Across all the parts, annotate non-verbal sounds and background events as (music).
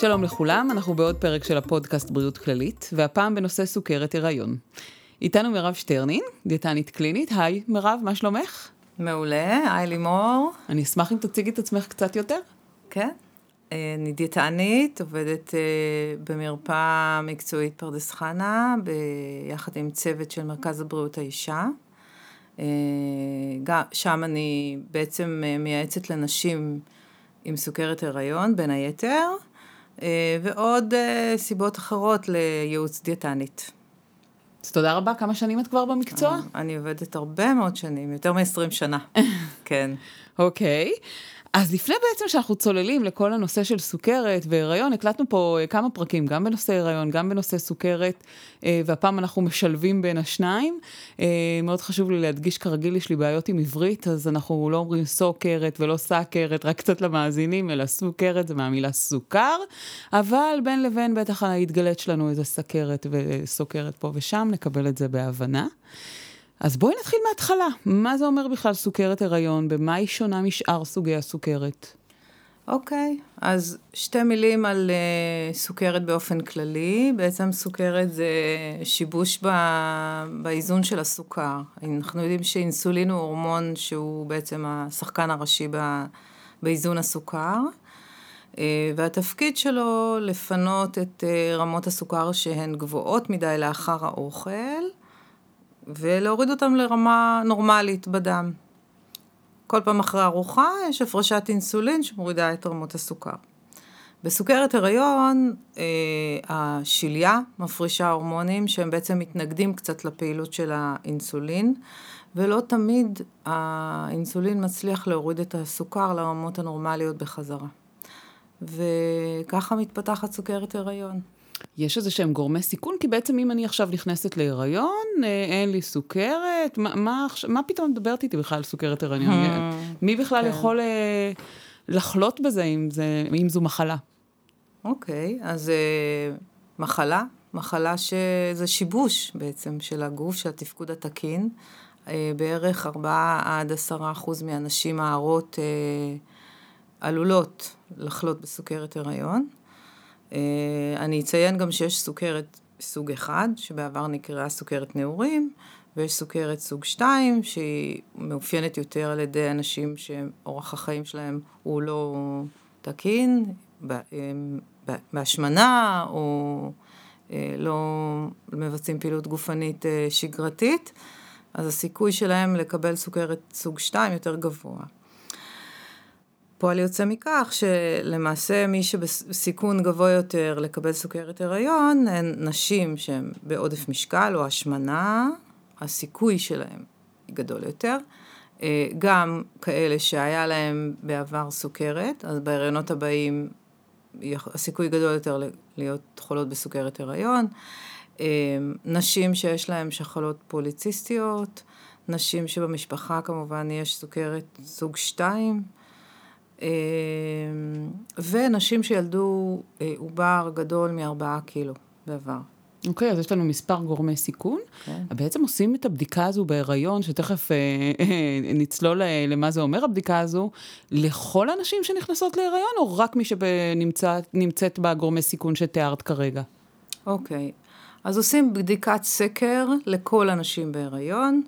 שלום לכולם, אנחנו בעוד פרק של הפודקאסט בריאות כללית, והפעם בנושא סוכרת הריון. איתנו מירב שטרנין, דיאטנית קלינית. היי, מירב, מה שלומך? מעולה, היי לימור. אני אשמח אם תציגי את עצמך קצת יותר. כן. אה, אני דיאטנית, עובדת אה, במרפאה מקצועית פרדס חנה, ביחד עם צוות של מרכז הבריאות האישה. אה, שם אני בעצם מייעצת לנשים עם סוכרת הריון, בין היתר, ועוד סיבות אחרות לייעוץ דיאטנית. אז תודה רבה, כמה שנים את כבר במקצוע? אני עובדת הרבה מאוד שנים, יותר מ-20 שנה, (laughs) כן. אוקיי. Okay. אז לפני בעצם שאנחנו צוללים לכל הנושא של סוכרת והיריון, הקלטנו פה אה, כמה פרקים, גם בנושא הריון, גם בנושא סוכרת, אה, והפעם אנחנו משלבים בין השניים. אה, מאוד חשוב לי להדגיש, כרגיל יש לי בעיות עם עברית, אז אנחנו לא אומרים סוכרת ולא סכרת, רק קצת למאזינים, אלא סוכרת זה מהמילה סוכר, אבל בין לבין בטח יתגלת שלנו איזה סכרת וסוכרת פה ושם, נקבל את זה בהבנה. אז בואי נתחיל מההתחלה. מה זה אומר בכלל סוכרת הריון? במה היא שונה משאר סוגי הסוכרת? אוקיי, okay, אז שתי מילים על uh, סוכרת באופן כללי. בעצם סוכרת זה שיבוש ב, באיזון של הסוכר. אנחנו יודעים שאינסולין הוא הורמון שהוא בעצם השחקן הראשי ב, באיזון הסוכר. Uh, והתפקיד שלו לפנות את uh, רמות הסוכר שהן גבוהות מדי לאחר האוכל, ולהוריד אותם לרמה נורמלית בדם. כל פעם אחרי ארוחה יש הפרשת אינסולין שמורידה את רמות הסוכר. בסוכרת הריון, אה, השליה מפרישה הורמונים שהם בעצם מתנגדים קצת לפעילות של האינסולין, ולא תמיד האינסולין מצליח להוריד את הסוכר לרמות הנורמליות בחזרה. וככה מתפתחת סוכרת הריון. יש איזה שהם גורמי סיכון? כי בעצם אם אני עכשיו נכנסת להיריון, אה, אין לי סוכרת, מה, מה, מה פתאום מדברת איתי בכלל על סוכרת הריון? Hmm, מי בכלל כן. יכול אה, לחלות בזה אם, זה, אם זו מחלה? אוקיי, אז אה, מחלה, מחלה שזה שיבוש בעצם של הגוף, של התפקוד התקין. בערך 4 עד 10 אחוז מהנשים ההרות עלולות לחלות בסוכרת הריון. אה, אני אציין גם שיש סוכרת סוג אחד, שבעבר נקראה סוכרת נעורים, ויש סוכרת סוג 2, שהיא מאופיינת יותר על ידי אנשים שאורח החיים שלהם הוא לא תקין, בהשמנה, או אה, לא מבצעים פעילות גופנית אה, שגרתית, אז הסיכוי שלהם לקבל סוכרת סוג 2 יותר גבוה. פועל יוצא מכך שלמעשה מי שבסיכון גבוה יותר לקבל סוכרת הריון הן נשים שהן בעודף משקל או השמנה, הסיכוי שלהן גדול יותר. אה, גם כאלה שהיה להם בעבר סוכרת, אז בהריונות הבאים הסיכוי גדול יותר להיות חולות בסוכרת הריון. אה, נשים שיש להן שחלות פוליציסטיות, נשים שבמשפחה כמובן יש סוכרת סוג 2, אמ, ונשים שילדו אה, עובר גדול מארבעה קילו בעבר. אוקיי, okay, אז יש לנו מספר גורמי סיכון. Okay. כן. בעצם עושים את הבדיקה הזו בהיריון, שתכף אה, אה, נצלול למה זה אומר הבדיקה הזו, לכל הנשים שנכנסות להיריון, או רק מי שנמצאת בגורמי סיכון שתיארת כרגע? אוקיי, okay. אז עושים בדיקת סקר לכל הנשים בהיריון,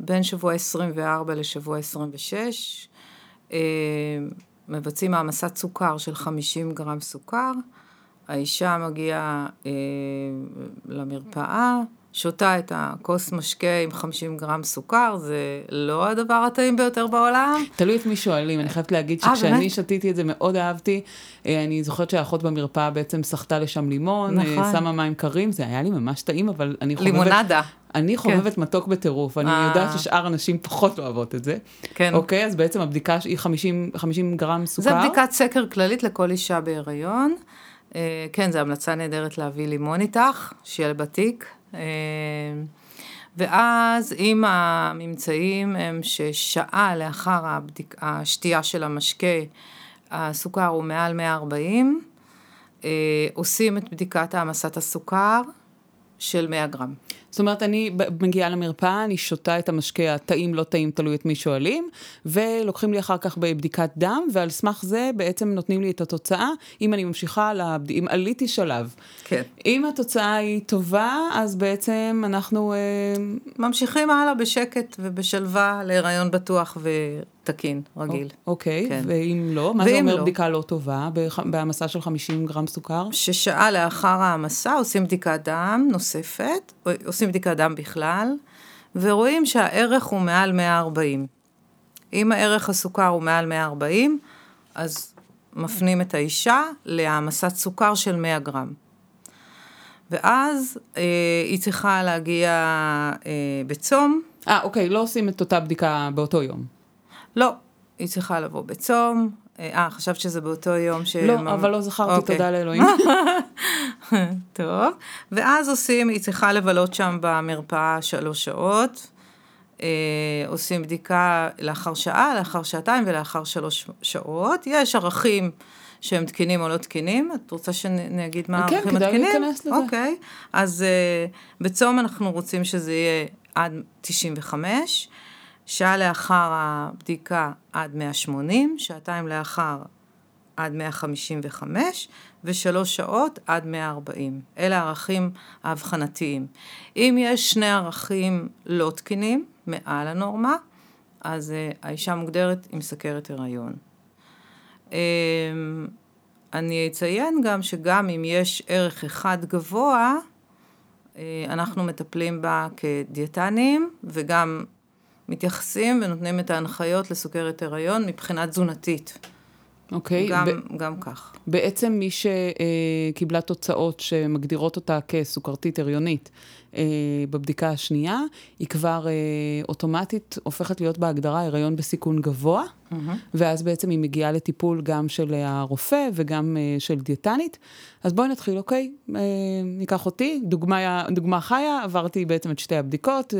בין שבוע 24 לשבוע 26. מבצעים העמסת סוכר של 50 גרם סוכר, האישה מגיעה אה, למרפאה, שותה את הכוס משקה עם 50 גרם סוכר, זה לא הדבר הטעים ביותר בעולם. תלוי את מי שואלים, אני חייבת להגיד אה, שכשאני שתיתי את זה מאוד אהבתי. אה, אני זוכרת שהאחות במרפאה בעצם סחטה לשם לימון, אה, נכון. שמה מים קרים, זה היה לי ממש טעים, אבל אני חובבת... לימונדה. אני כן. חובבת כן. מתוק בטירוף, אני יודעת ששאר הנשים פחות אוהבות את זה. כן. אוקיי, אז בעצם הבדיקה היא 50, 50 גרם סוכר. זה בדיקת סקר כללית לכל אישה בהיריון. כן, זו המלצה נהדרת להביא לימון איתך, שיהיה בתיק. אה, ואז אם הממצאים הם ששעה לאחר הבדיק, השתייה של המשקה, הסוכר הוא מעל 140, אה, עושים את בדיקת העמסת הסוכר של 100 גרם. זאת אומרת, אני מגיעה למרפאה, אני שותה את המשקה הטעים, לא טעים, תלוי את מי שואלים, ולוקחים לי אחר כך בבדיקת דם, ועל סמך זה בעצם נותנים לי את התוצאה, אם אני ממשיכה, לבד... אם עליתי שלב. כן. אם התוצאה היא טובה, אז בעצם אנחנו... אה, ממשיכים הלאה בשקט ובשלווה להיריון בטוח ותקין, רגיל. אוקיי, כן. ואם לא, מה זה אומר לא? בדיקה לא טובה, בהעמסה של 50 גרם סוכר? ששעה לאחר ההעמסה עושים בדיקת דם נוספת, עושים בדיקת דם בכלל, ורואים שהערך הוא מעל 140. אם הערך הסוכר הוא מעל 140, אז מפנים את האישה להעמסת סוכר של 100 גרם. ואז אה, היא צריכה להגיע אה, בצום, אה, אוקיי, לא עושים את אותה בדיקה באותו יום. לא, היא צריכה לבוא בצום. אה, חשבת שזה באותו יום ש... לא, אבל לא זכרתי, אוקיי. תודה לאלוהים. (laughs) טוב, ואז עושים, היא צריכה לבלות שם במרפאה שלוש שעות, אה, עושים בדיקה לאחר שעה, לאחר שעתיים ולאחר שלוש שעות. יש ערכים שהם תקינים או לא תקינים, את רוצה שנגיד מה כן, הערכים כדאי התקינים? להיכנס לזה. אוקיי, אז אה, בצום אנחנו רוצים שזה יהיה עד 95, שעה לאחר הבדיקה עד 180, שעתיים לאחר עד 155, ושלוש שעות עד 140. אלה הערכים האבחנתיים. אם יש שני ערכים לא תקינים, מעל הנורמה, אז uh, האישה מוגדרת עם סכרת הריון. Um, אני אציין גם שגם אם יש ערך אחד גבוה, uh, אנחנו מטפלים בה כדיאטנים, וגם מתייחסים ונותנים את ההנחיות לסוכרת הריון מבחינה תזונתית. אוקיי, גם, ב- גם כך. בעצם מי שקיבלה תוצאות שמגדירות אותה כסוכרתית הריונית אה, בבדיקה השנייה, היא כבר אה, אוטומטית הופכת להיות בהגדרה הריון בסיכון גבוה, ואז בעצם היא מגיעה לטיפול גם של הרופא וגם אה, של דיאטנית. אז בואי נתחיל, אוקיי? ניקח אותי, דוגמה, דוגמה חיה, עברתי בעצם את שתי הבדיקות,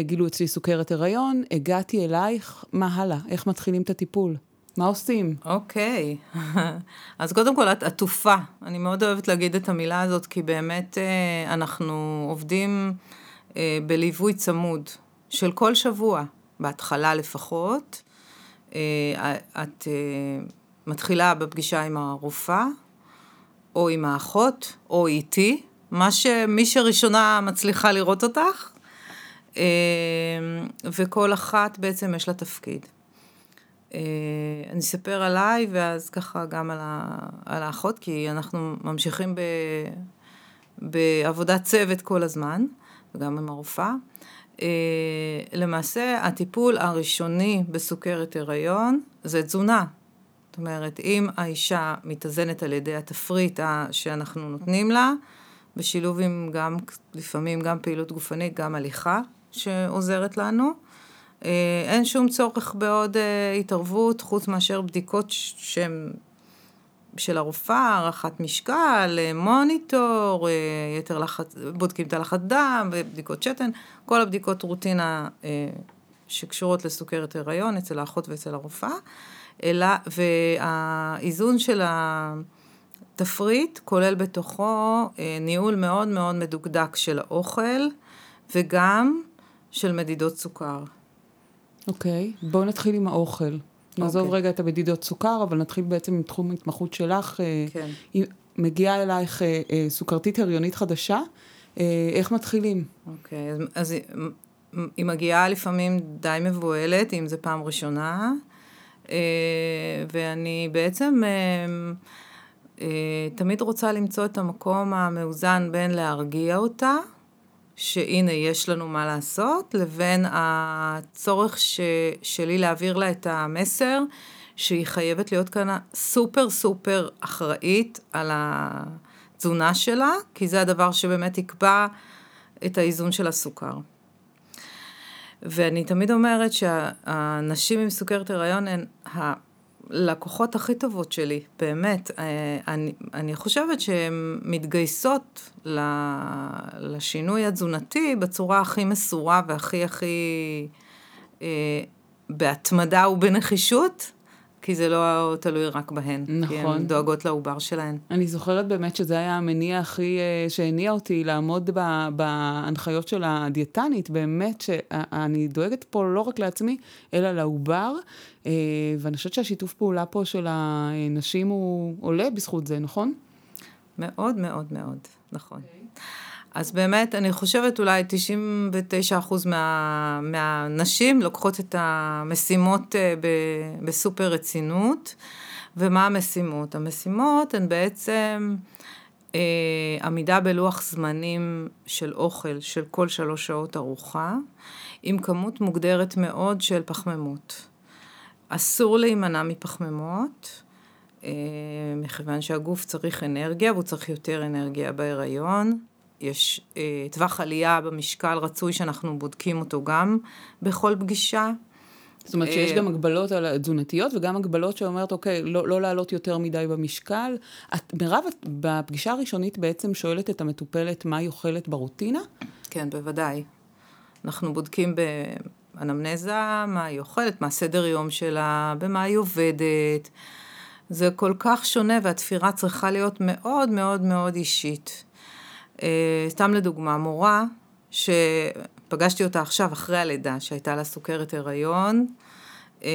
גילו אצלי סוכרת הריון, הגעתי אלייך, מה הלאה? איך מתחילים את הטיפול? מה עושים? אוקיי, (laughs) אז קודם כל את עטופה, אני מאוד אוהבת להגיד את המילה הזאת, כי באמת אה, אנחנו עובדים אה, בליווי צמוד של כל שבוע, בהתחלה לפחות. אה, את מתחילה בפגישה עם הרופאה, או עם האחות, או איתי, מה שמי שראשונה מצליחה לראות אותך, וכל אחת בעצם יש לה תפקיד. אה, אני אספר עליי, ואז ככה גם על, ה, על האחות, כי אנחנו ממשיכים ב, בעבודת צוות כל הזמן, וגם עם הרופאה. אה, למעשה, הטיפול הראשוני בסוכרת הריון זה תזונה. זאת אומרת, אם האישה מתאזנת על ידי התפריט שאנחנו נותנים לה, בשילוב עם גם, לפעמים גם פעילות גופנית, גם הליכה שעוזרת לנו, אה, אין שום צורך בעוד אה, התערבות, חוץ מאשר בדיקות שהן של הרופאה, הערכת משקל, אה, מוניטור, אה, יתר לחץ, בודקים את הלחץ דם, בדיקות שתן, כל הבדיקות רוטינה אה, שקשורות לסוכרת הריון אצל האחות ואצל הרופאה, אלא, והאיזון של התפריט כולל בתוכו אה, ניהול מאוד מאוד מדוקדק של האוכל, וגם של מדידות סוכר. אוקיי, בואו נתחיל עם האוכל. נעזוב אוקיי. רגע את המדידות סוכר, אבל נתחיל בעצם עם תחום ההתמחות שלך. אה, כן. היא מגיעה אלייך אה, אה, סוכרתית הריונית חדשה, איך מתחילים? אוקיי, אז, אז היא- מגיעה לפעמים די מבוהלת, אם זו פעם ראשונה, ואני בעצם תמיד רוצה למצוא את המקום המאוזן בין להרגיע אותה, שהנה יש לנו מה לעשות, לבין הצורך ש, שלי להעביר לה את המסר שהיא חייבת להיות כאן סופר סופר אחראית על התזונה שלה, כי זה הדבר שבאמת יקבע את האיזון של הסוכר. ואני תמיד אומרת שהנשים עם סוכרת הריון הן הלקוחות הכי טובות שלי, באמת. אה, אני, אני חושבת שהן מתגייסות לשינוי התזונתי בצורה הכי מסורה והכי הכי אה, בהתמדה ובנחישות, כי זה לא תלוי רק בהן. נכון. כי הן דואגות לעובר שלהן. אני זוכרת באמת שזה היה המניע הכי אה, שהניע אותי לעמוד ב, בהנחיות של הדיאטנית, באמת שאני דואגת פה לא רק לעצמי, אלא לעובר, ואני חושבת שהשיתוף פעולה פה של הנשים הוא עולה בזכות זה, נכון? מאוד מאוד מאוד, נכון. Okay. אז באמת, אני חושבת אולי 99% מה, מהנשים לוקחות את המשימות אה, ב, בסופר רצינות. ומה המשימות? המשימות הן בעצם אה, עמידה בלוח זמנים של אוכל של כל שלוש שעות ארוחה, עם כמות מוגדרת מאוד של פחמימות. אסור להימנע מפחמימות. אה, מכיוון שהגוף צריך אנרגיה, והוא צריך יותר אנרגיה בהיריון. יש אה, טווח עלייה במשקל רצוי שאנחנו בודקים אותו גם בכל פגישה. זאת אומרת שיש אה, גם הגבלות על התזונתיות וגם הגבלות שאומרת, אוקיי, לא, לא לעלות יותר מדי במשקל. את, מירב, את בפגישה הראשונית בעצם שואלת את המטופלת מה היא אוכלת ברוטינה? כן, בוודאי. אנחנו בודקים באנמנזה מה היא אוכלת, מה סדר יום שלה, במה היא עובדת. זה כל כך שונה והתפירה צריכה להיות מאוד מאוד מאוד אישית. אה, סתם לדוגמה, מורה שפגשתי אותה עכשיו אחרי הלידה, שהייתה לה סוכרת הריון, אה,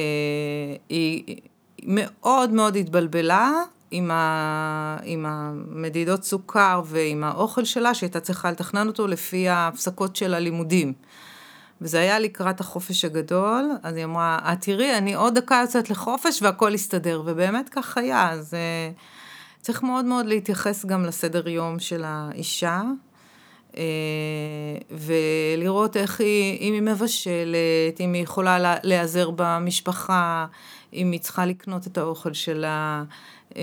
היא מאוד מאוד התבלבלה עם, ה, עם המדידות סוכר ועם האוכל שלה, שהייתה צריכה לתכנן אותו לפי ההפסקות של הלימודים. וזה היה לקראת החופש הגדול, אז היא אמרה, את תראי, אני עוד דקה יוצאת לחופש והכל יסתדר, ובאמת כך היה, אז uh, צריך מאוד מאוד להתייחס גם לסדר יום של האישה, uh, ולראות איך היא, אם היא מבשלת, אם היא יכולה להיעזר במשפחה, אם היא צריכה לקנות את האוכל שלה, uh,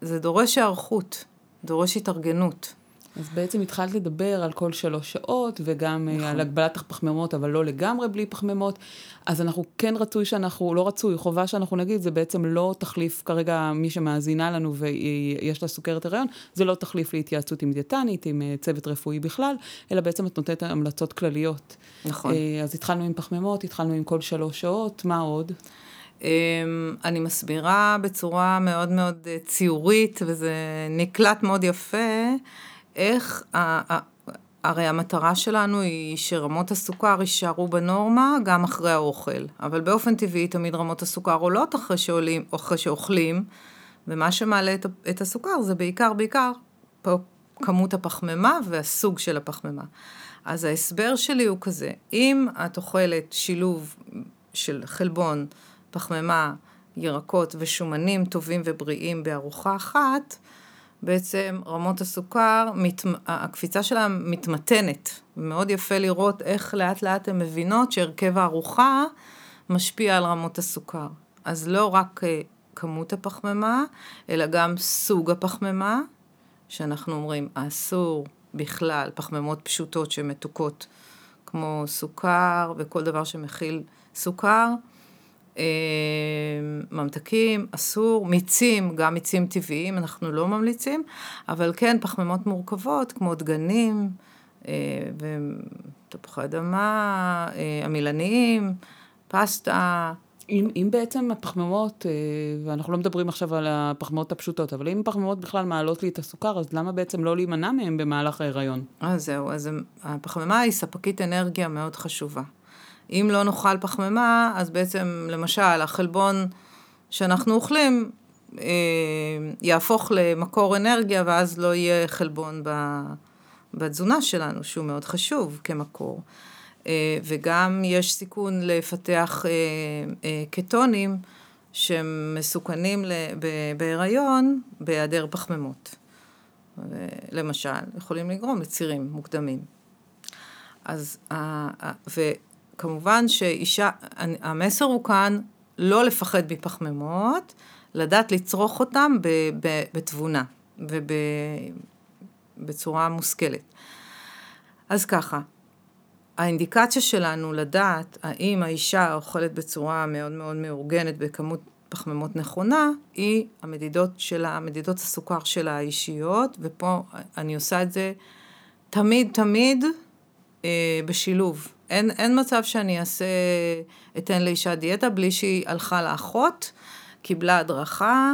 זה דורש היערכות, דורש התארגנות. אז בעצם התחלת לדבר על כל שלוש שעות, וגם אה, נכון. על הגבלת הפחמימות, אבל לא לגמרי בלי פחמימות. אז אנחנו כן רצוי שאנחנו, לא רצוי, חובה שאנחנו נגיד, זה בעצם לא תחליף כרגע מי שמאזינה לנו ויש לה סוכרת הריון, זה לא תחליף להתייעצות עם דיאטנית, עם אה, צוות רפואי בכלל, אלא בעצם את נותנת המלצות כלליות. נכון. אה, אז התחלנו עם פחמימות, התחלנו עם כל שלוש שעות, מה עוד? אמ, אני מסבירה בצורה מאוד מאוד ציורית, וזה נקלט מאוד יפה. איך, הרי המטרה שלנו היא שרמות הסוכר יישארו בנורמה גם אחרי האוכל, אבל באופן טבעי תמיד רמות הסוכר עולות אחרי שעולים, אחרי שאוכלים, ומה שמעלה את, את הסוכר זה בעיקר, בעיקר פה, כמות הפחמימה והסוג של הפחמימה. אז ההסבר שלי הוא כזה, אם את אוכלת שילוב של חלבון, פחמימה, ירקות ושומנים טובים ובריאים בארוחה אחת, בעצם רמות הסוכר, מת, הקפיצה שלה מתמתנת. מאוד יפה לראות איך לאט לאט הן מבינות שהרכב הארוחה משפיע על רמות הסוכר. אז לא רק אה, כמות הפחמימה, אלא גם סוג הפחמימה, שאנחנו אומרים, אסור בכלל פחמימות פשוטות שמתוקות, כמו סוכר וכל דבר שמכיל סוכר. אה, ממתקים, אסור, מיצים, גם מיצים טבעיים, אנחנו לא ממליצים, אבל כן פחמימות מורכבות, כמו דגנים, אה, ותפוחי אדמה, אה, עמילניים, פסטה. אם, אם בעצם הפחמימות, ואנחנו לא מדברים עכשיו על הפחמימות הפשוטות, אבל אם הפחמימות בכלל מעלות לי את הסוכר, אז למה בעצם לא להימנע מהם במהלך ההיריון? אז זהו, אז הפחמימה היא ספקית אנרגיה מאוד חשובה. אם לא נאכל פחמימה, אז בעצם, למשל, החלבון שאנחנו אוכלים אה, יהפוך למקור אנרגיה, ואז לא יהיה חלבון בתזונה שלנו, שהוא מאוד חשוב כמקור. אה, וגם יש סיכון לפתח אה, אה, קטונים שמסוכנים בהיריון בהיעדר פחמימות. למשל, יכולים לגרום לצירים מוקדמים. אז, ו, כמובן שאישה, המסר הוא כאן לא לפחד מפחמימות, לדעת לצרוך אותם בתבונה ובצורה מושכלת. אז ככה, האינדיקציה שלנו לדעת האם האישה אוכלת בצורה מאוד מאוד מאורגנת בכמות פחמימות נכונה, היא המדידות שלה, מדידות הסוכר שלה האישיות, ופה אני עושה את זה תמיד תמיד אה, בשילוב אין, אין מצב שאני אעשה, אתן לאישה דיאטה בלי שהיא הלכה לאחות, קיבלה הדרכה,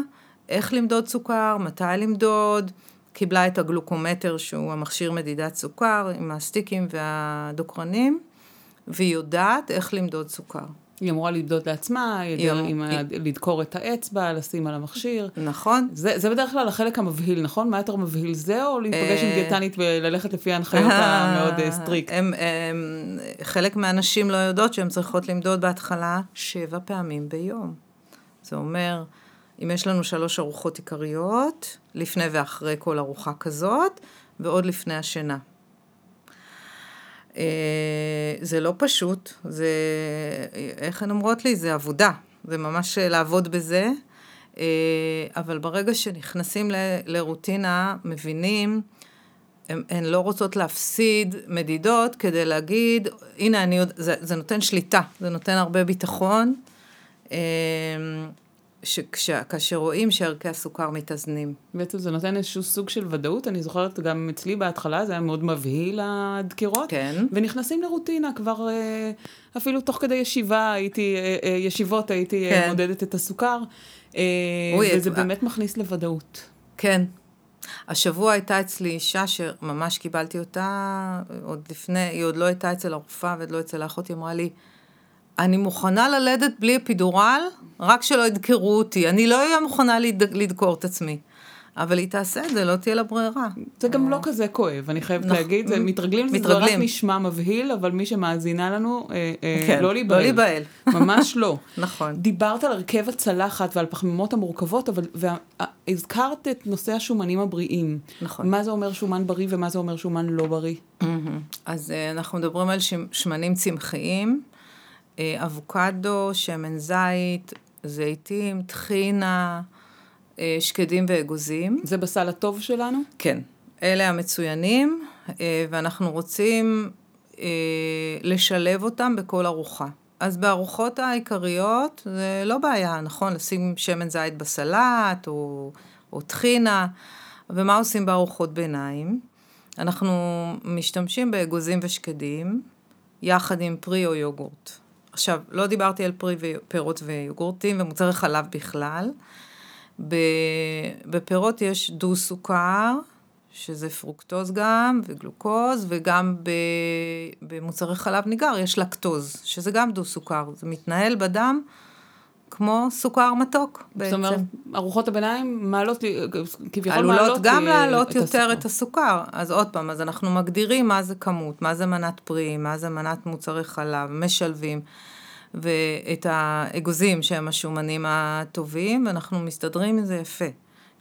איך למדוד סוכר, מתי למדוד, קיבלה את הגלוקומטר שהוא המכשיר מדידת סוכר עם הסטיקים והדוקרנים, והיא יודעת איך למדוד סוכר. היא אמורה למדוד לעצמה, היא אמ- עם, היא... לדקור את האצבע, לשים על המכשיר. נכון. זה, זה בדרך כלל החלק המבהיל, נכון? מה יותר מבהיל זה, או להיפגש עם אה, דיאטנית וללכת לפי ההנחיות המאוד אה, strict? הם, הם, חלק מהנשים לא יודעות שהן צריכות למדוד בהתחלה שבע פעמים ביום. זה אומר, אם יש לנו שלוש ארוחות עיקריות, לפני ואחרי כל ארוחה כזאת, ועוד לפני השינה. אה, זה לא פשוט, זה, איך הן אומרות לי? זה עבודה, זה ממש לעבוד בזה, אה, אבל ברגע שנכנסים ל, לרוטינה, מבינים, הן, הן לא רוצות להפסיד מדידות כדי להגיד, הנה אני זה, זה נותן שליטה, זה נותן הרבה ביטחון. שכאשר רואים שערכי הסוכר מתאזנים. בעצם זה נותן איזשהו סוג של ודאות, אני זוכרת גם אצלי בהתחלה, זה היה מאוד מבהיל הדקירות. כן. ונכנסים לרוטינה, כבר אה, אפילו תוך כדי ישיבה הייתי, אה, אה, ישיבות הייתי כן. מודדת את הסוכר, אוי, וזה את... באמת מכניס לוודאות. כן. השבוע הייתה אצלי אישה שממש קיבלתי אותה, עוד לפני, היא עוד לא הייתה אצל הרופאה ועוד לא אצל האחות, היא אמרה לי, אני מוכנה ללדת בלי אפידורל, רק שלא ידקרו אותי. אני לא אהיה מוכנה לדקור את עצמי. אבל היא תעשה את זה, לא תהיה לה ברירה. זה גם לא כזה כואב, אני חייבת להגיד, זה מתרגלים, זה רק נשמע מבהיל, אבל מי שמאזינה לנו, אה, אה, כן, לא להיבהל. לא להיבהל. (laughs) ממש לא. נכון. דיברת על הרכב הצלחת ועל פחמימות המורכבות, אבל הזכרת את נושא השומנים הבריאים. נכון. מה זה אומר שומן בריא ומה זה אומר שומן לא בריא? אז אה, אנחנו מדברים על שמנים צמחיים. אה, אבוקדו, שמן זית, זיתים, טחינה, אה, שקדים ואגוזים. זה בסל הטוב שלנו? כן. אלה המצוינים, אה, ואנחנו רוצים לשלב אותם בכל ארוחה. אז בארוחות העיקריות זה לא בעיה, נכון? לשים שמן זית בסלט או, או טחינה, ומה עושים בארוחות ביניים? אנחנו משתמשים באגוזים ושקדים, יחד עם פרי או יוגורט. עכשיו, לא דיברתי על פרי ופירות ויוגורטים ומוצרי חלב בכלל. בפירות יש דו-סוכר, שזה פרוקטוז גם, וגלוקוז, וגם במוצרי חלב ניגר יש לקטוז, שזה גם דו-סוכר. זה מתנהל בדם כמו סוכר מתוק בעצם. זאת אומרת, ארוחות הביניים מעלות, כביכול מעלות... עלולות גם להעלות את יותר הסוכר. את הסוכר. אז עוד פעם, אז אנחנו מגדירים מה זה כמות, מה זה מנת פרי, מה זה מנת מוצרי חלב, משלבים. ואת האגוזים שהם השומנים הטובים, ואנחנו מסתדרים עם זה יפה.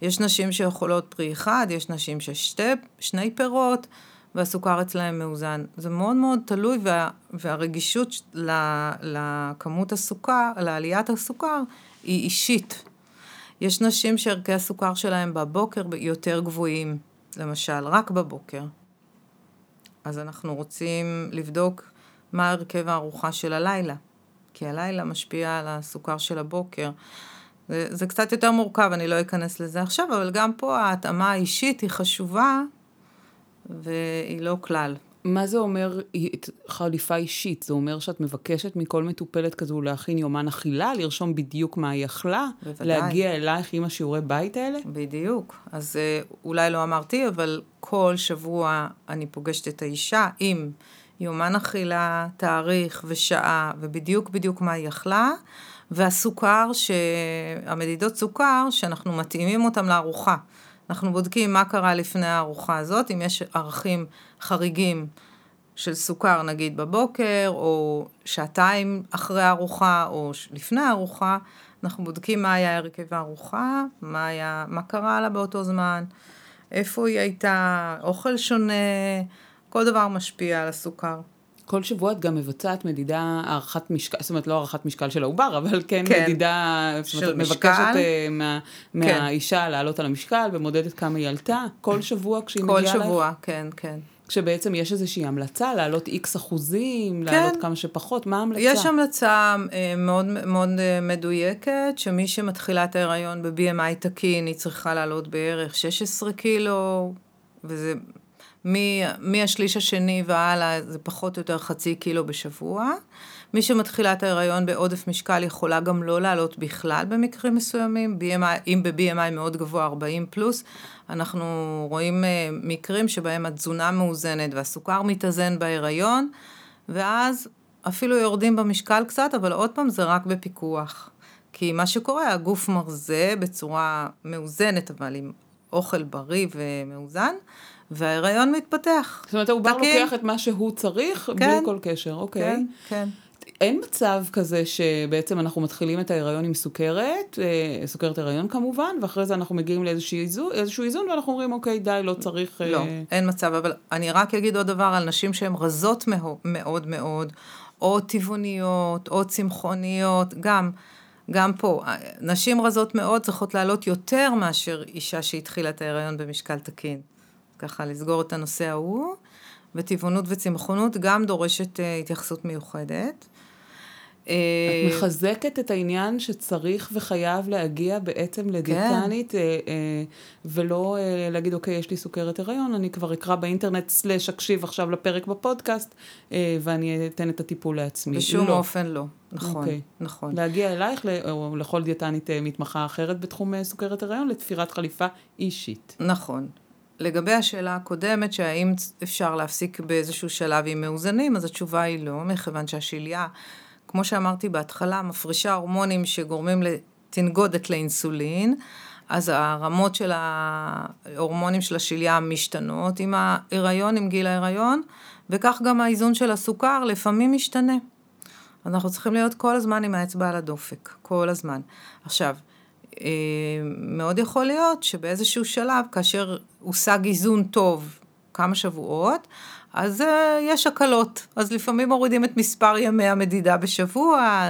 יש נשים שיכולות פרי אחד, יש נשים ששני פירות, והסוכר אצלהם מאוזן. זה מאוד מאוד תלוי, וה, והרגישות לכמות הסוכר, לעליית הסוכר, היא אישית. יש נשים שערכי הסוכר שלהם בבוקר יותר גבוהים, למשל, רק בבוקר. אז אנחנו רוצים לבדוק מה הרכב הארוחה של הלילה, כי הלילה משפיע על הסוכר של הבוקר. זה, זה קצת יותר מורכב, אני לא אכנס לזה עכשיו, אבל גם פה ההתאמה האישית היא חשובה, והיא לא כלל. מה זה אומר חליפה אישית? זה אומר שאת מבקשת מכל מטופלת כזו להכין יומן אכילה, לרשום בדיוק מה היא אכלה? בוודאי. להגיע אלייך עם השיעורי בית האלה? בדיוק. אז אה, אולי לא אמרתי, אבל כל שבוע אני פוגשת את האישה עם יומן אכילה, תאריך ושעה, ובדיוק בדיוק מה היא אכלה. והסוכר, המדידות סוכר, שאנחנו מתאימים אותם לארוחה. אנחנו בודקים מה קרה לפני הארוחה הזאת, אם יש ערכים חריגים של סוכר נגיד בבוקר, או שעתיים אחרי הארוחה, או לפני הארוחה, אנחנו בודקים מה היה הרכב הארוחה, מה, היה, מה קרה לה באותו זמן, איפה היא הייתה, אוכל שונה, כל דבר משפיע על הסוכר. כל שבוע את גם מבצעת מדידה, הערכת משקל, זאת אומרת לא הערכת משקל של העובר, אבל כן, כן מדידה, זאת אומרת, מבקשת uh, מה, כן. מהאישה לעלות על המשקל ומודדת כמה היא עלתה, כל שבוע כשהיא מגיעה אלייך? כל שבוע, כן, כן. כשבעצם יש איזושהי המלצה לעלות איקס אחוזים, כן. לעלות כמה שפחות, מה ההמלצה? יש המלצה uh, מאוד, מאוד uh, מדויקת, שמי שמתחילה את ההיריון ב-BMI תקין, היא צריכה לעלות בערך 16 קילו, וזה מהשליש השני והלאה זה פחות או יותר חצי קילו בשבוע. מי שמתחילה את ההיריון בעודף משקל יכולה גם לא לעלות בכלל במקרים מסוימים, BMI, אם ב-BMI מאוד גבוה, 40 פלוס, אנחנו רואים אה, מקרים שבהם התזונה מאוזנת והסוכר מתאזן בהיריון, ואז אפילו יורדים במשקל קצת, אבל עוד פעם זה רק בפיקוח. כי מה שקורה, הגוף מרזה בצורה מאוזנת, אבל עם אוכל בריא ומאוזן, וההיריון מתפתח. זאת אומרת, העובר לוקח את מה שהוא צריך, כן, בלי כל קשר, אוקיי. כן, כן. אין מצב כזה שבעצם אנחנו מתחילים את ההיריון עם סוכרת, אה, סוכרת הריון כמובן, ואחרי זה אנחנו מגיעים לאיזשהו איזון, איזון ואנחנו אומרים, אוקיי, די, לא צריך... לא, אה... אין מצב, אבל אני רק אגיד עוד דבר על נשים שהן רזות מאוד מאוד, או טבעוניות, או צמחוניות, גם, גם פה, נשים רזות מאוד צריכות לעלות יותר מאשר אישה שהתחילה את ההיריון במשקל תקין. ככה לסגור את הנושא ההוא, וטבעונות וצמחונות גם דורשת uh, התייחסות מיוחדת. את אה, מחזקת את העניין שצריך וחייב להגיע בעצם לדיאטנית, כן. אה, אה, ולא להגיד, אוקיי, יש לי סוכרת הריון, אני כבר אקרא באינטרנט סלאש אקשיב עכשיו לפרק בפודקאסט, ואני אתן את הטיפול לעצמי. בשום לא. אופן לא, נכון, אוקיי. נכון. להגיע אלייך, או לכל דיאטנית מתמחה אחרת בתחום סוכרת הריון, לתפירת חליפה אישית. נכון. לגבי השאלה הקודמת, שהאם אפשר להפסיק באיזשהו שלב עם מאוזנים, אז התשובה היא לא, מכיוון שהשליה... כמו שאמרתי בהתחלה, מפרישה הורמונים שגורמים לתנגודת לאינסולין, אז הרמות של ההורמונים של השליה משתנות עם ההיריון, עם גיל ההיריון, וכך גם האיזון של הסוכר לפעמים משתנה. אנחנו צריכים להיות כל הזמן עם האצבע על הדופק, כל הזמן. עכשיו, מאוד יכול להיות שבאיזשהו שלב, כאשר הושג איזון טוב כמה שבועות, אז uh, יש הקלות. אז לפעמים מורידים את מספר ימי המדידה בשבוע,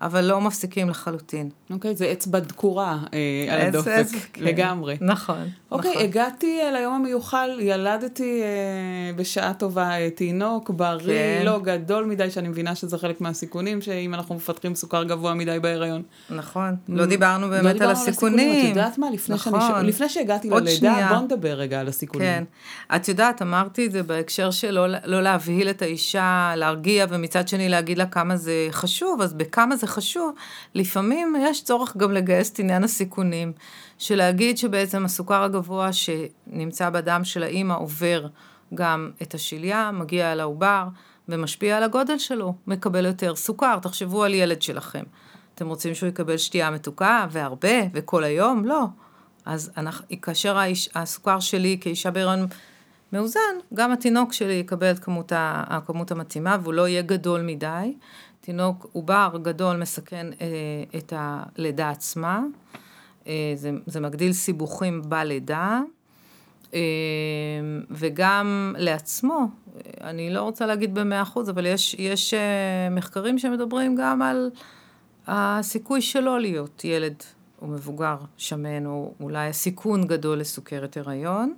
אבל לא מפסיקים לחלוטין. אוקיי, okay, זה אצבע דקורה אה, על הדופק, אצ... כן. לגמרי. נכון. אוקיי, נכון. הגעתי ליום המיוחל, ילדתי אה, בשעה טובה אה, תינוק, בריא, כן. לא גדול מדי, שאני מבינה שזה חלק מהסיכונים, שאם אנחנו מפתחים סוכר גבוה מדי בהיריון. נכון. לא דיברנו באמת לא דיברנו על הסיכונים. את יודעת מה, לפני, נכון. שאני, לפני שהגעתי ללידה. בוא נדבר רגע על הסיכונים. כן, את יודעת, אמרתי את זה בהקשר של לא, לא להבהיל את האישה, להרגיע, ומצד שני להגיד לה כמה זה חשוב, אז בכמה זה חשוב, לפעמים יש צורך גם לגייס את עניין הסיכונים. של להגיד שבעצם הסוכר הגבוה שנמצא בדם של האימא עובר גם את השליה, מגיע אל העובר ומשפיע על הגודל שלו, מקבל יותר סוכר. תחשבו על ילד שלכם. אתם רוצים שהוא יקבל שתייה מתוקה והרבה וכל היום? לא. אז אנחנו, כאשר האיש, הסוכר שלי כאישה בהיריון מאוזן, גם התינוק שלי יקבל את כמות, ה, הכמות המתאימה והוא לא יהיה גדול מדי. תינוק עובר גדול מסכן אה, את הלידה עצמה. אה, זה, זה מגדיל סיבוכים בלידה, אה, וגם לעצמו, אני לא רוצה להגיד במאה אחוז, אבל יש, יש אה, מחקרים שמדברים גם על הסיכוי שלו להיות ילד או מבוגר שמן, או אולי הסיכון גדול לסוכרת הריון,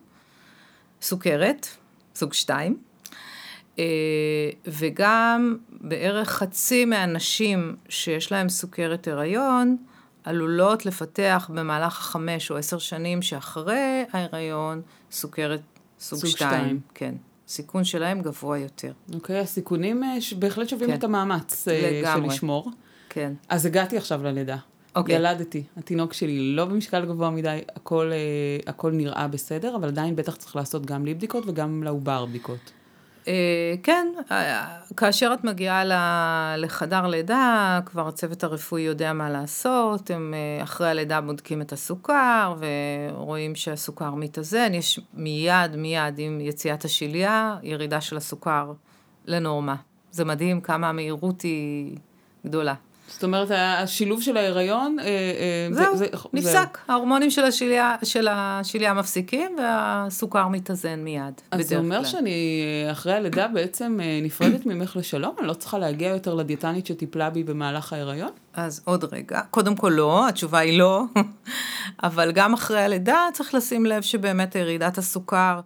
סוכרת, סוג שתיים. וגם בערך חצי מהנשים שיש להן סוכרת הריון, עלולות לפתח במהלך החמש או עשר שנים שאחרי ההיריון סוכרת סוג שתיים. כן. הסיכון שלהם גבוה יותר. אוקיי, הסיכונים אה, בהחלט שווים כן. את המאמץ אה, לגמרי. של לשמור. כן. אז הגעתי עכשיו ללידה. אוקיי. ילדתי, התינוק שלי לא במשקל גבוה מדי, הכל, אה, הכל נראה בסדר, אבל עדיין בטח צריך לעשות גם לי בדיקות וגם לעובר בדיקות. אה, כן, אה, כאשר את מגיעה לחדר לידה, כבר הצוות הרפואי יודע מה לעשות, הם אה, אחרי הלידה בודקים את הסוכר ורואים שהסוכר מתאזן, יש מיד מיד עם יציאת השליה, ירידה של הסוכר לנורמה. זה מדהים כמה המהירות היא גדולה. זאת אומרת, השילוב של ההיריון, אה, אה, זהו, זה, זה, נפסק. זה... ההורמונים של השליה, של השליה מפסיקים, והסוכר מתאזן מיד, כלל. אז זה אומר שאני אה, אחרי הלידה בעצם נפרדת ממך לשלום? אני לא צריכה להגיע יותר לדיאטנית שטיפלה בי במהלך ההיריון? אז עוד רגע. קודם כל לא, התשובה היא לא, (laughs) אבל גם אחרי הלידה צריך לשים לב שבאמת ירידת הסוכר...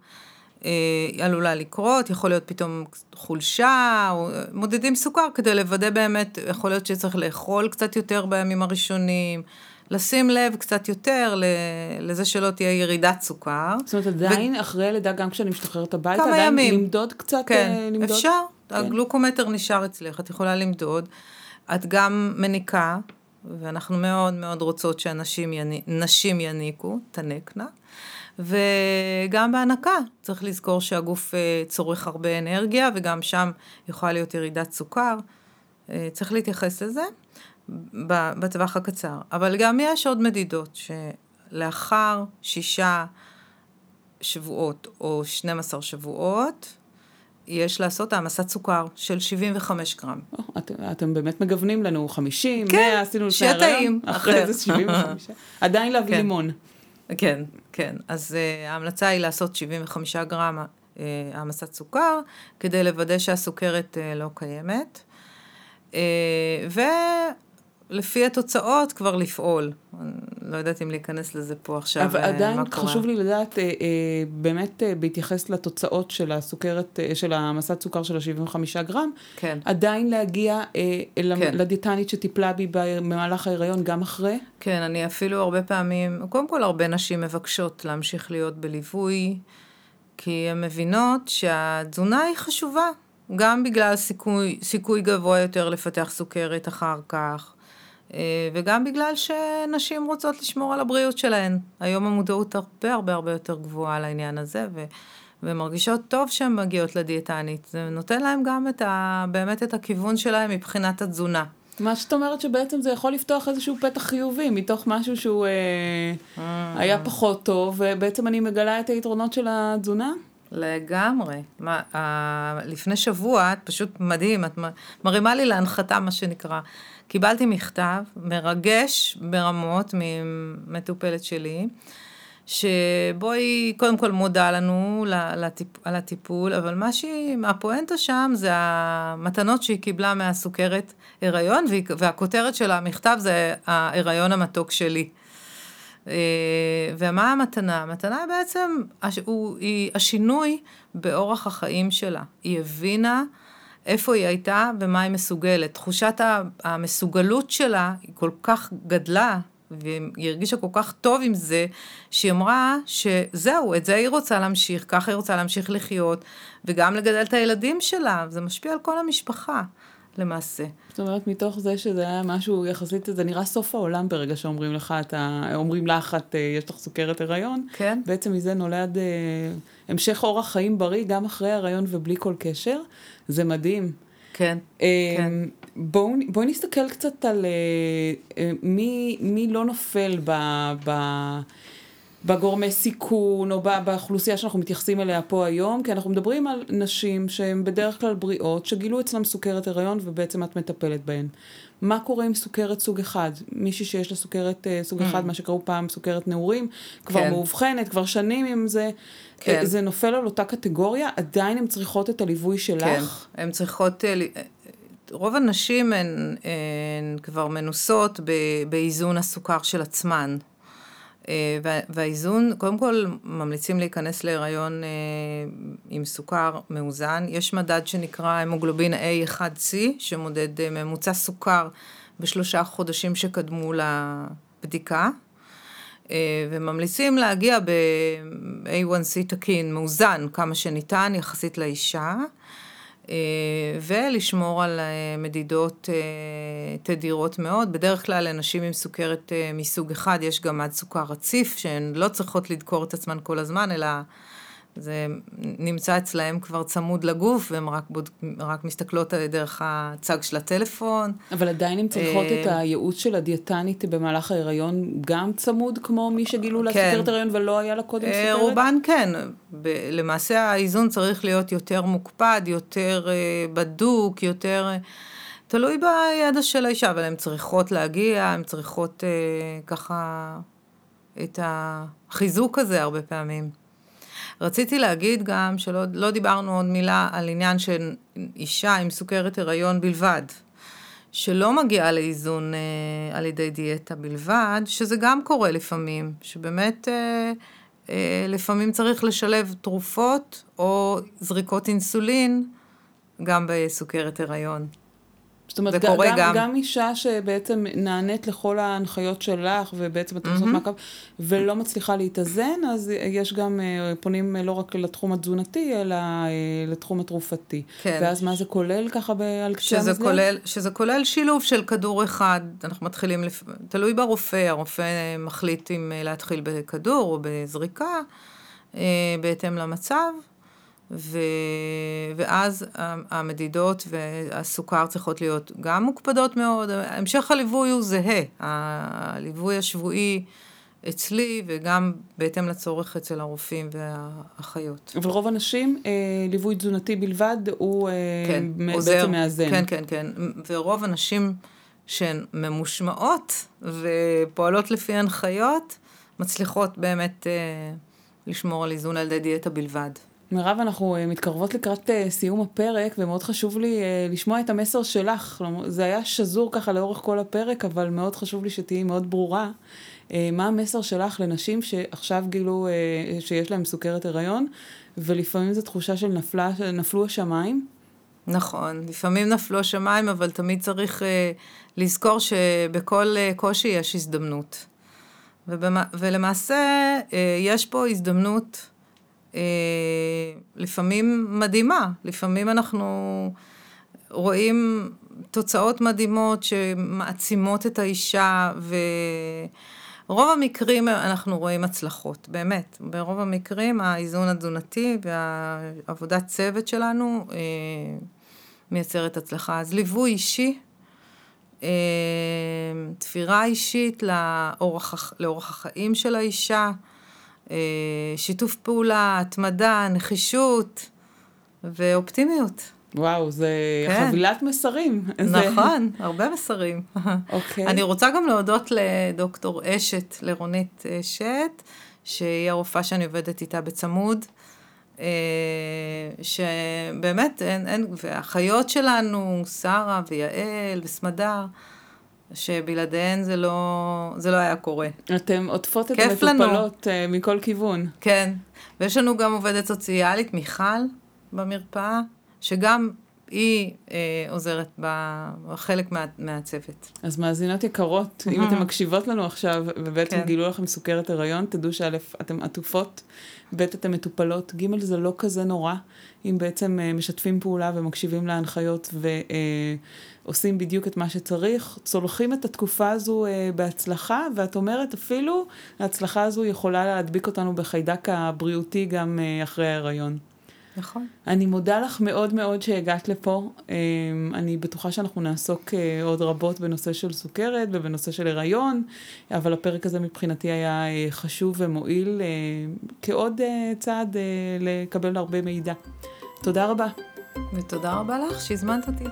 אה, עלולה לקרות, יכול להיות פתאום חולשה, או מודדים סוכר כדי לוודא באמת, יכול להיות שצריך לאכול קצת יותר בימים הראשונים, לשים לב קצת יותר לזה שלא תהיה ירידת סוכר. זאת אומרת, עדיין ו... אחרי הלידה, גם כשאני משתחררת הביתה, עדיין ימים. למדוד קצת? כן, אה, למדוד? אפשר. כן. הגלוקומטר נשאר אצלך, את יכולה למדוד. את גם מניקה, ואנחנו מאוד מאוד רוצות שאנשים יניק, יניקו, תנקנה. וגם בהנקה, צריך לזכור שהגוף אה, צורך הרבה אנרגיה, וגם שם יכולה להיות ירידת סוכר. אה, צריך להתייחס לזה בטווח הקצר. אבל גם יש עוד מדידות, שלאחר שישה שבועות או 12 שבועות, יש לעשות העמסת סוכר של 75 גרם. את, אתם באמת מגוונים לנו 50, כן, 100, עשינו לפני הריון. שיהיה טעים. אחרי זה 75. עדיין להביא כן. לימון. כן, כן. אז uh, ההמלצה היא לעשות 75 גרם uh, העמסת סוכר, כדי לוודא שהסוכרת uh, לא קיימת. Uh, ולפי התוצאות כבר לפעול. לא יודעת אם להיכנס לזה פה עכשיו, אבל uh, עדיין מה קורה. חשוב לי לדעת, אה, אה, באמת אה, בהתייחס לתוצאות של הסוכרת, אה, של העמסת סוכר של ה-75 גרם, כן. עדיין להגיע אה, אל- כן. לדיאטנית שטיפלה בי במהלך ההיריון גם אחרי? כן, אני אפילו הרבה פעמים, קודם כל הרבה נשים מבקשות להמשיך להיות בליווי, כי הן מבינות שהתזונה היא חשובה, גם בגלל סיכוי, סיכוי גבוה יותר לפתח סוכרת אחר כך, אה, וגם בגלל שנשים רוצות לשמור על הבריאות שלהן. היום המודעות הרבה הרבה הרבה יותר גבוהה לעניין הזה, ו... ומרגישות טוב שהן מגיעות לדיאטנית. זה נותן להן גם את ה... באמת את הכיוון שלהן מבחינת התזונה. מה שאת אומרת שבעצם זה יכול לפתוח איזשהו פתח חיובי מתוך משהו שהוא אה, היה פחות טוב, ובעצם אני מגלה את היתרונות של התזונה? לגמרי. מה, ה... לפני שבוע, את פשוט מדהים, את מרימה לי להנחתה, מה שנקרא. קיבלתי מכתב מרגש ברמות ממטופלת שלי, שבו היא קודם כל מודה לנו לטיפ, על הטיפול, אבל מה שהיא, הפואנטה שם זה המתנות שהיא קיבלה מהסוכרת הריון, והכותרת של המכתב זה ההיריון המתוק שלי. אה, ומה המתנה? המתנה בעצם, הוא- היא השינוי באורח החיים שלה. היא הבינה איפה היא הייתה ומה היא מסוגלת. תחושת המסוגלות שלה היא כל כך גדלה, והיא הרגישה כל כך טוב עם זה, שהיא אמרה שזהו, את זה היא רוצה להמשיך, ככה היא רוצה להמשיך לחיות, וגם לגדל את הילדים שלה, זה משפיע על כל המשפחה, למעשה. זאת אומרת, מתוך זה שזה היה משהו יחסית, זה נראה סוף העולם ברגע שאומרים לך, אתה, אומרים לך, את, אה, יש לך סוכרת הריון. כן. בעצם מזה נולד אה, המשך אורח חיים בריא, גם אחרי ההריון ובלי כל קשר. זה מדהים. כן. אה, כן. בואו בואי נסתכל קצת על אה, אה, מי, מי לא נופל ב, ב, בגורמי סיכון, או באוכלוסייה שאנחנו מתייחסים אליה פה היום, כי אנחנו מדברים על נשים שהן בדרך כלל בריאות, שגילו אצלם סוכרת הריון ובעצם את מטפלת בהן. מה קורה עם סוכרת סוג אחד? מישהי שיש לה סוכרת אה, סוג אחד, מה שקראו פעם סוכרת נעורים, כבר כן. מאובחנת, כבר שנים עם זה, כן. אה, זה נופל על אותה קטגוריה, עדיין הן צריכות את הליווי שלך? כן, הן צריכות, אה, רוב הנשים הן, הן כבר מנוסות ב- באיזון הסוכר של עצמן. אה, וה- והאיזון, קודם כל ממליצים להיכנס להיריון אה, עם סוכר מאוזן. יש מדד שנקרא המוגלובין A1C, שמודד אה, ממוצע סוכר בשלושה חודשים שקדמו לבדיקה. וממליצים להגיע ב-A1C תקין, מאוזן, כמה שניתן יחסית לאישה, ולשמור על אה, מדידות אה, תדירות מאוד. בדרך כלל לנשים עם סוכרת אה, מסוג אחד יש גם מד סוכר רציף, שהן לא צריכות לדקור את עצמן כל הזמן, אלא זה נמצא אצלהם כבר צמוד לגוף, והן רק, בוד... רק מסתכלות דרך הצג של הטלפון. אבל עדיין הן צריכות אה, את הייעוץ של הדיאטנית במהלך ההיריון גם צמוד כמו מי שגילו לה כן. סוכרת הריון ולא היה לה קודם אה, סוכרת? רובן כן. ב- למעשה האיזון צריך להיות יותר מוקפד, יותר אה, בדוק, יותר... תלוי בידע של האישה, אבל הן צריכות להגיע, הן צריכות אה, ככה את החיזוק הזה הרבה פעמים. רציתי להגיד גם שלא לא דיברנו עוד מילה על עניין של אישה עם סוכרת הריון בלבד, שלא מגיעה לאיזון אה, על ידי דיאטה בלבד, שזה גם קורה לפעמים, שבאמת אה, אה, לפעמים צריך לשלב תרופות או זריקות אינסולין גם בסוכרת הריון. זאת אומרת, זה קורה גם, גם. גם אישה שבעצם נענית לכל ההנחיות שלך, ובעצם אתם עושות מעקב, ולא מצליחה להתאזן, אז יש גם, אה, פונים לא רק לתחום התזונתי, אלא אה, לתחום התרופתי. כן. ואז מה זה כולל ככה ב- על קצה? כולל, שזה כולל שילוב של כדור אחד, אנחנו מתחילים, לפ... תלוי ברופא, הרופא מחליט אם אה, להתחיל בכדור או בזריקה, אה, בהתאם למצב, ו... ואז המדידות והסוכר צריכות להיות גם מוקפדות מאוד, המשך הליווי הוא זהה, הליווי השבועי אצלי וגם בהתאם לצורך אצל הרופאים והאחיות. אבל רוב הנשים, אה, ליווי תזונתי בלבד, הוא אה, כן, מ- עוזר. בעצם מאזן. כן, כן, כן. ורוב הנשים שהן ממושמעות ופועלות לפי הנחיות, מצליחות באמת אה, לשמור על איזון על ידי דיאטה בלבד. מירב, אנחנו אה, מתקרבות לקראת אה, סיום הפרק, ומאוד חשוב לי אה, לשמוע את המסר שלך. זה היה שזור ככה לאורך כל הפרק, אבל מאוד חשוב לי שתהיי מאוד ברורה. מה המסר שלך לנשים שעכשיו גילו שיש להן סוכרת הריון, ולפעמים זו תחושה של נפלה, נפלו השמיים? נכון, לפעמים נפלו השמיים, אבל תמיד צריך לזכור שבכל קושי יש הזדמנות. ובמה, ולמעשה יש פה הזדמנות לפעמים מדהימה, לפעמים אנחנו רואים תוצאות מדהימות שמעצימות את האישה, ורוב המקרים אנחנו רואים הצלחות, באמת. ברוב המקרים האיזון התזונתי והעבודת צוות שלנו אה, מייצרת הצלחה. אז ליווי אישי, אה, תפירה אישית לאורח, לאורח החיים של האישה, אה, שיתוף פעולה, התמדה, נחישות ואופטימיות. וואו, זה כן. חבילת מסרים. (laughs) זה- נכון, הרבה מסרים. (laughs) אוקיי. אני רוצה גם להודות לדוקטור אשת, לרונית אשת, שהיא הרופאה שאני עובדת איתה בצמוד, אה, שבאמת, אין, אין, והאחיות שלנו, שרה ויעל וסמדר, שבלעדיהן זה לא, זה לא היה קורה. אתם עוטפות את כיף לנו. המטופלות אה, מכל כיוון. כן, ויש לנו גם עובדת סוציאלית, מיכל, במרפאה, שגם היא אה, עוזרת בחלק מה, מהצוות. אז מאזינות יקרות, אם אתן מקשיבות לנו עכשיו, ובעצם כן. גילו לכם סוכרת הריון, תדעו שא', אתן עטופות, ב', אתן מטופלות, ג', זה לא כזה נורא, אם בעצם אה, משתפים פעולה ומקשיבים להנחיות ועושים בדיוק את מה שצריך, צולחים את התקופה הזו אה, בהצלחה, ואת אומרת אפילו, ההצלחה הזו יכולה להדביק אותנו בחיידק הבריאותי גם אה, אחרי ההיריון. נכון. אני מודה לך מאוד מאוד שהגעת לפה. אמ, אני בטוחה שאנחנו נעסוק אה, עוד רבות בנושא של סוכרת ובנושא של הריון, אבל הפרק הזה מבחינתי היה אה, חשוב ומועיל אה, כעוד צעד לקבל הרבה מידע. תודה רבה. ותודה רבה לך שהזמנת אותי.